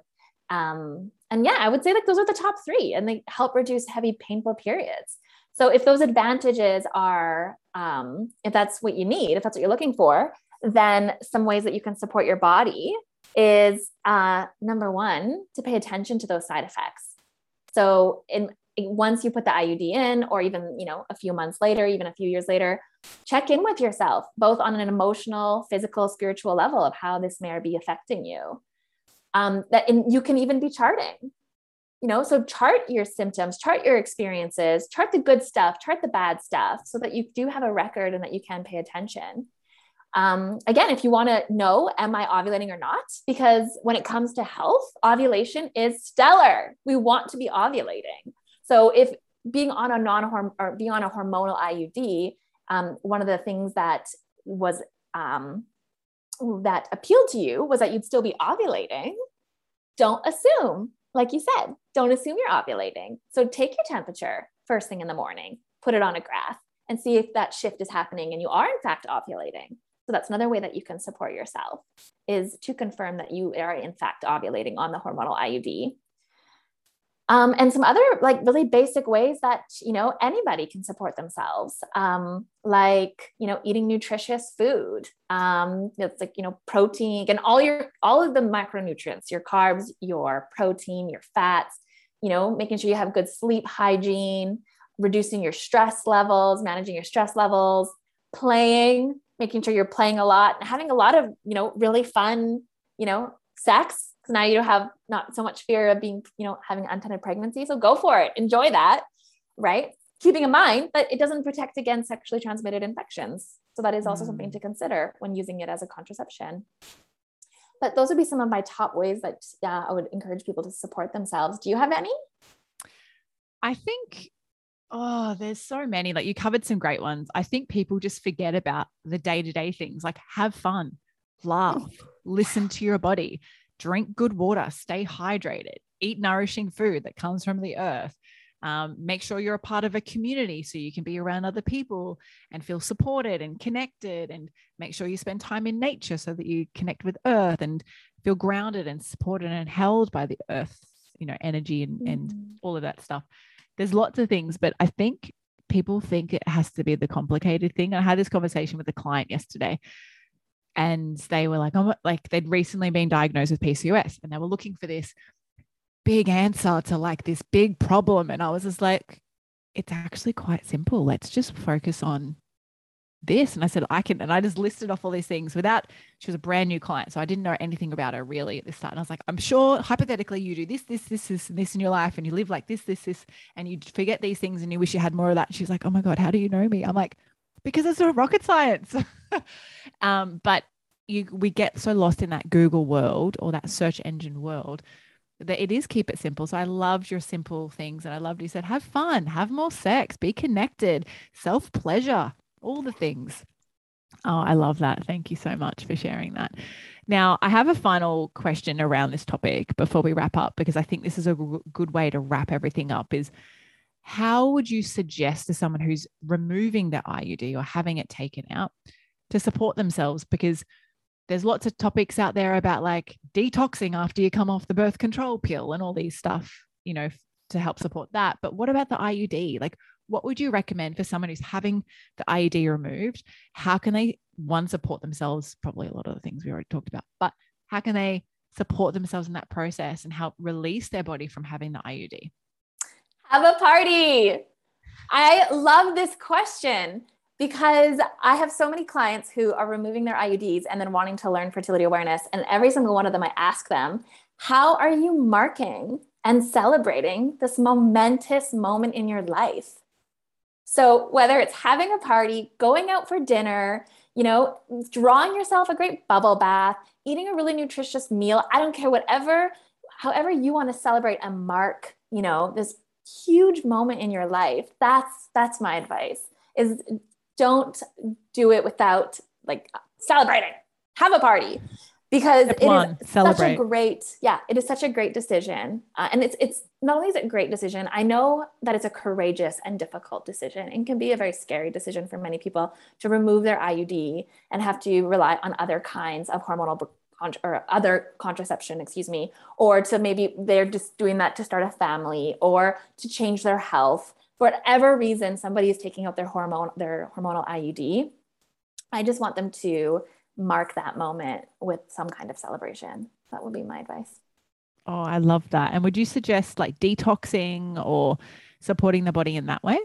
Speaker 1: Um, and yeah, I would say like those are the top three, and they help reduce heavy, painful periods. So if those advantages are, um, if that's what you need, if that's what you're looking for, then some ways that you can support your body is uh, number one to pay attention to those side effects. So in once you put the IUD in, or even you know a few months later, even a few years later, check in with yourself, both on an emotional, physical, spiritual level of how this may be affecting you. Um, that in, you can even be charting. You know, so chart your symptoms, chart your experiences, chart the good stuff, chart the bad stuff, so that you do have a record and that you can pay attention. Um, again, if you want to know, am I ovulating or not? Because when it comes to health, ovulation is stellar. We want to be ovulating. So if being on a non or being on a hormonal IUD, um, one of the things that was um, that appealed to you was that you'd still be ovulating. Don't assume, like you said, don't assume you're ovulating. So take your temperature first thing in the morning, put it on a graph, and see if that shift is happening and you are in fact ovulating. So that's another way that you can support yourself is to confirm that you are in fact ovulating on the hormonal IUD. Um, and some other like really basic ways that you know anybody can support themselves. Um, like you know eating nutritious food. Um, it's like you know protein and all your all of the macronutrients your carbs your protein your fats you know making sure you have good sleep hygiene reducing your stress levels managing your stress levels playing making sure you're playing a lot and having a lot of you know really fun you know sex because now you don't have not so much fear of being, you know, having unintended pregnancy. So go for it. Enjoy that. Right. Keeping in mind that it doesn't protect against sexually transmitted infections. So that is also mm. something to consider when using it as a contraception. But those would be some of my top ways that uh, I would encourage people to support themselves. Do you have any?
Speaker 2: I think Oh, there's so many. Like you covered some great ones. I think people just forget about the day to day things like have fun, laugh, listen to your body drink good water, stay hydrated, eat nourishing food that comes from the earth. Um, make sure you're a part of a community so you can be around other people and feel supported and connected and make sure you spend time in nature so that you connect with earth and feel grounded and supported and held by the earth you know energy and, and mm. all of that stuff there's lots of things but i think people think it has to be the complicated thing i had this conversation with a client yesterday and they were like, oh, like they'd recently been diagnosed with PCOS and they were looking for this big answer to like this big problem. And I was just like, it's actually quite simple. Let's just focus on this. And I said, I can, and I just listed off all these things without, she was a brand new client. So I didn't know anything about her really at this start. And I was like, I'm sure hypothetically you do this, this, this, this, and this in your life, and you live like this, this, this, and you forget these things and you wish you had more of that. she's like, Oh my God, how do you know me? I'm like, because it's a rocket science. *laughs* um, but you we get so lost in that Google world or that search engine world that it is keep it simple. So I loved your simple things and I loved you said have fun, have more sex, be connected, self pleasure, all the things. Oh, I love that. Thank you so much for sharing that. Now, I have a final question around this topic before we wrap up because I think this is a good way to wrap everything up is how would you suggest to someone who's removing their IUD or having it taken out to support themselves? Because there's lots of topics out there about like detoxing after you come off the birth control pill and all these stuff, you know, to help support that. But what about the IUD? Like, what would you recommend for someone who's having the IUD removed? How can they, one, support themselves? Probably a lot of the things we already talked about, but how can they support themselves in that process and help release their body from having the IUD?
Speaker 1: Have a party. I love this question because I have so many clients who are removing their IUDs and then wanting to learn fertility awareness. And every single one of them, I ask them, How are you marking and celebrating this momentous moment in your life? So, whether it's having a party, going out for dinner, you know, drawing yourself a great bubble bath, eating a really nutritious meal, I don't care, whatever, however you want to celebrate and mark, you know, this huge moment in your life. That's that's my advice. Is don't do it without like celebrating. Have a party because Step it one, is celebrate. such a great yeah it is such a great decision uh, and it's it's not only is it a great decision i know that it's a courageous and difficult decision and can be a very scary decision for many people to remove their iud and have to rely on other kinds of hormonal or other contraception excuse me or to maybe they're just doing that to start a family or to change their health for whatever reason somebody is taking out their hormone their hormonal iud i just want them to mark that moment with some kind of celebration. That would be my advice.
Speaker 2: Oh, I love that. And would you suggest like detoxing or supporting the body in that way?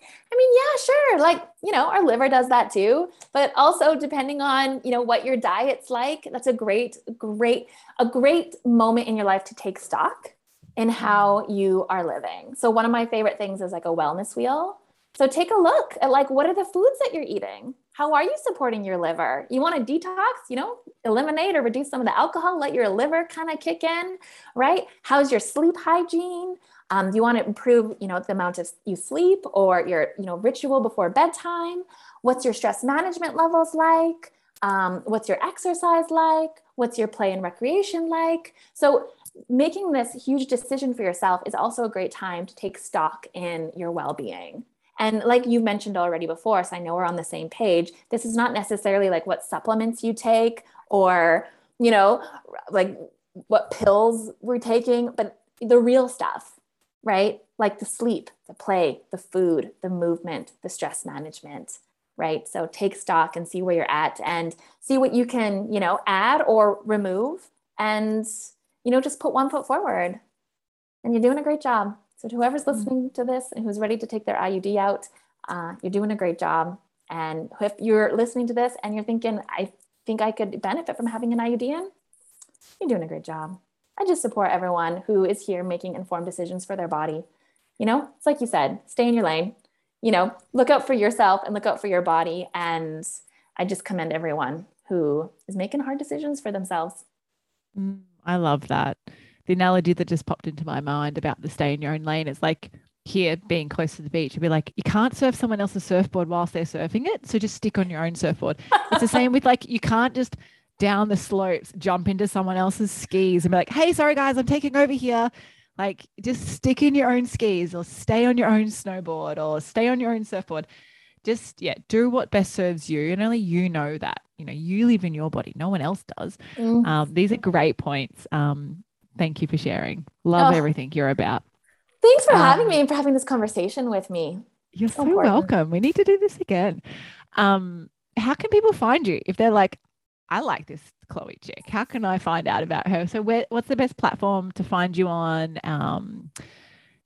Speaker 1: I mean, yeah, sure. Like, you know, our liver does that too. But also depending on, you know, what your diet's like, that's a great, great, a great moment in your life to take stock in how you are living. So one of my favorite things is like a wellness wheel. So take a look at like what are the foods that you're eating? how are you supporting your liver? You want to detox, you know, eliminate or reduce some of the alcohol, let your liver kind of kick in, right? How's your sleep hygiene? Um, you want to improve, you know, the amount of you sleep or your, you know, ritual before bedtime? What's your stress management levels like? Um, what's your exercise like? What's your play and recreation like? So making this huge decision for yourself is also a great time to take stock in your well-being and like you mentioned already before, so I know we're on the same page, this is not necessarily like what supplements you take or, you know, like what pills we're taking, but the real stuff, right? Like the sleep, the play, the food, the movement, the stress management, right? So take stock and see where you're at and see what you can, you know, add or remove and, you know, just put one foot forward. And you're doing a great job. So, to whoever's mm-hmm. listening to this and who's ready to take their IUD out, uh, you're doing a great job. And if you're listening to this and you're thinking, I think I could benefit from having an IUD in, you're doing a great job. I just support everyone who is here making informed decisions for their body. You know, it's like you said, stay in your lane. You know, look out for yourself and look out for your body. And I just commend everyone who is making hard decisions for themselves.
Speaker 2: Mm, I love that the analogy that just popped into my mind about the stay in your own lane is like here being close to the beach would be like you can't surf someone else's surfboard whilst they're surfing it so just stick on your own surfboard it's the same with like you can't just down the slopes jump into someone else's skis and be like hey sorry guys i'm taking over here like just stick in your own skis or stay on your own snowboard or stay on your own surfboard just yeah do what best serves you and only you know that you know you live in your body no one else does mm. um, these are great points um, Thank you for sharing. Love oh. everything you're about.
Speaker 1: Thanks for um, having me and for having this conversation with me.
Speaker 2: You're so, so welcome. We need to do this again. Um, how can people find you if they're like, I like this Chloe chick. How can I find out about her? So where what's the best platform to find you on? Um,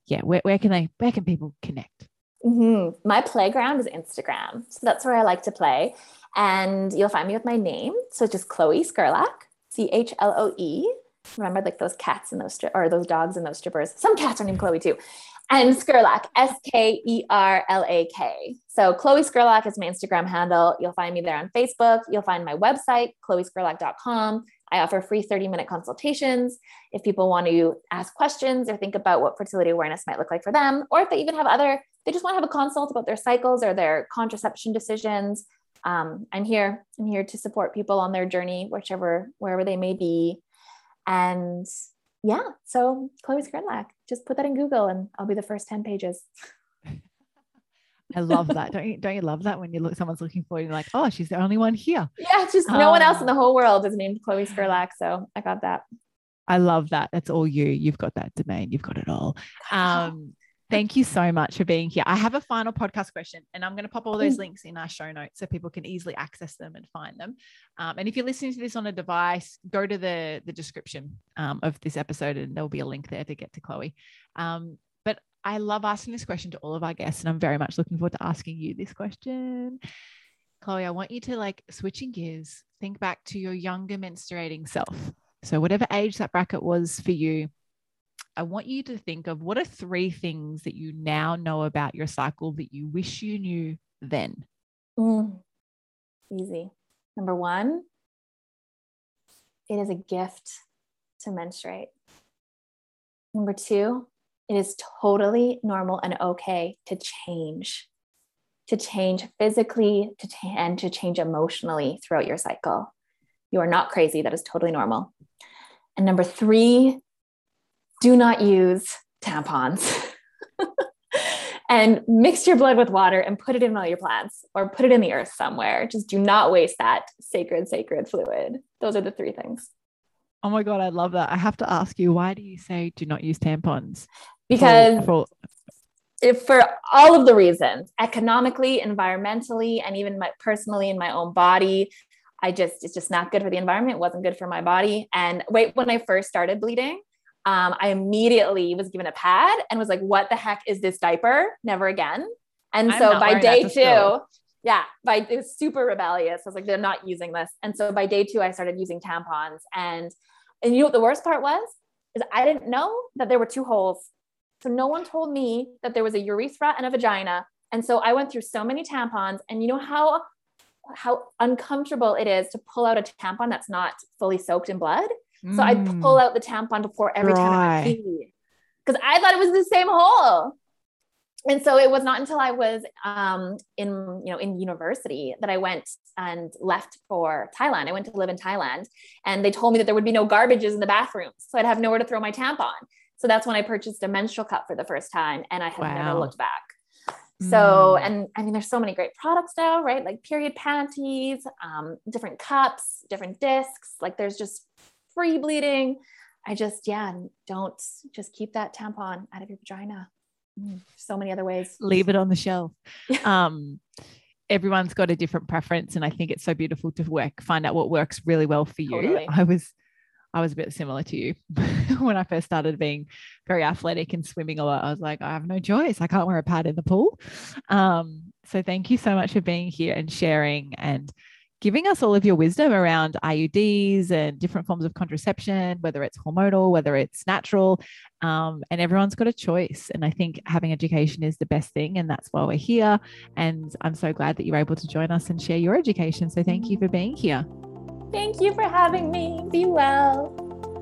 Speaker 2: yeah, where, where can they where can people connect?
Speaker 1: Mm-hmm. My playground is Instagram. So that's where I like to play. And you'll find me with my name. So just Chloe Skerlak, C H L O E Remember, like those cats and those stri- or those dogs and those strippers. Some cats are named Chloe too. And Skerlak, S K E R L A K. So Chloe Skerlak is my Instagram handle. You'll find me there on Facebook. You'll find my website, chloeskerlak.com. I offer free 30 minute consultations if people want to ask questions or think about what fertility awareness might look like for them, or if they even have other, they just want to have a consult about their cycles or their contraception decisions. Um, I'm here. I'm here to support people on their journey, whichever, wherever they may be. And yeah, so Chloe Skerlak, just put that in Google and I'll be the first 10 pages. *laughs*
Speaker 2: I love that. Don't you don't you love that when you look someone's looking for you like, oh, she's the only one here.
Speaker 1: Yeah, just no one else in the um, whole world is named Chloe Skerlak. So I got that.
Speaker 2: I love that. That's all you. You've got that domain. You've got it all. *sighs* Um, thank you so much for being here. I have a final podcast question, and I'm going to pop all those links in our show notes so people can easily access them and find them. Um, and if you're listening to this on a device, go to the the description um, of this episode, and there'll be a link there to get to Chloe. Um, but I love asking this question to all of our guests, and I'm very much looking forward to asking you this question. Chloe, I want you to like switching gears, think back to your younger menstruating self. So, whatever age that bracket was for you, I want you to think of what are three things that you now know about your cycle that you wish you knew then?
Speaker 1: Mm, easy. Number one, it is a gift to menstruate. Number two, it is totally normal and okay to change, to change physically to t- and to change emotionally throughout your cycle. You are not crazy. That is totally normal. And number three, do not use tampons. *laughs* and mix your blood with water and put it in all your plants or put it in the earth somewhere. Just do not waste that sacred, sacred fluid. Those are the three things.
Speaker 2: Oh my God, I love that. I have to ask you, why do you say do not use tampons?
Speaker 1: Because for, for, for all of the reasons economically, environmentally, and even my, personally in my own body, I just, it's just not good for the environment. It wasn't good for my body. And wait, when I first started bleeding, um, I immediately was given a pad and was like, what the heck is this diaper? Never again. And I'm so by day two, yeah, by it was super rebellious. I was like, they're not using this. And so by day two, I started using tampons. And and you know what the worst part was? Is I didn't know that there were two holes. So no one told me that there was a urethra and a vagina. And so I went through so many tampons. And you know how how uncomfortable it is to pull out a tampon that's not fully soaked in blood. Mm. So I'd pull out the tampon before every Dry. time I pee because I thought it was the same hole. And so it was not until I was um, in, you know, in university that I went and left for Thailand. I went to live in Thailand, and they told me that there would be no garbages in the bathrooms, so I'd have nowhere to throw my tampon. So that's when I purchased a menstrual cup for the first time, and I have wow. never looked back. So, mm. and I mean, there's so many great products now, right? Like period panties, um, different cups, different discs. Like there's just free bleeding. I just, yeah, don't just keep that tampon out of your vagina. Mm, so many other ways.
Speaker 2: Leave it on the shelf. *laughs* um, everyone's got a different preference, and I think it's so beautiful to work, find out what works really well for you. Totally. I was I was a bit similar to you *laughs* when I first started being very athletic and swimming a lot. I was like, I have no choice. I can't wear a pad in the pool. Um, so thank you so much for being here and sharing and giving us all of your wisdom around IUDs and different forms of contraception, whether it's hormonal, whether it's natural. Um, and everyone's got a choice. And I think having education is the best thing. And that's why we're here. And I'm so glad that you're able to join us and share your education. So thank you for being here.
Speaker 1: Thank you for having me. Be well.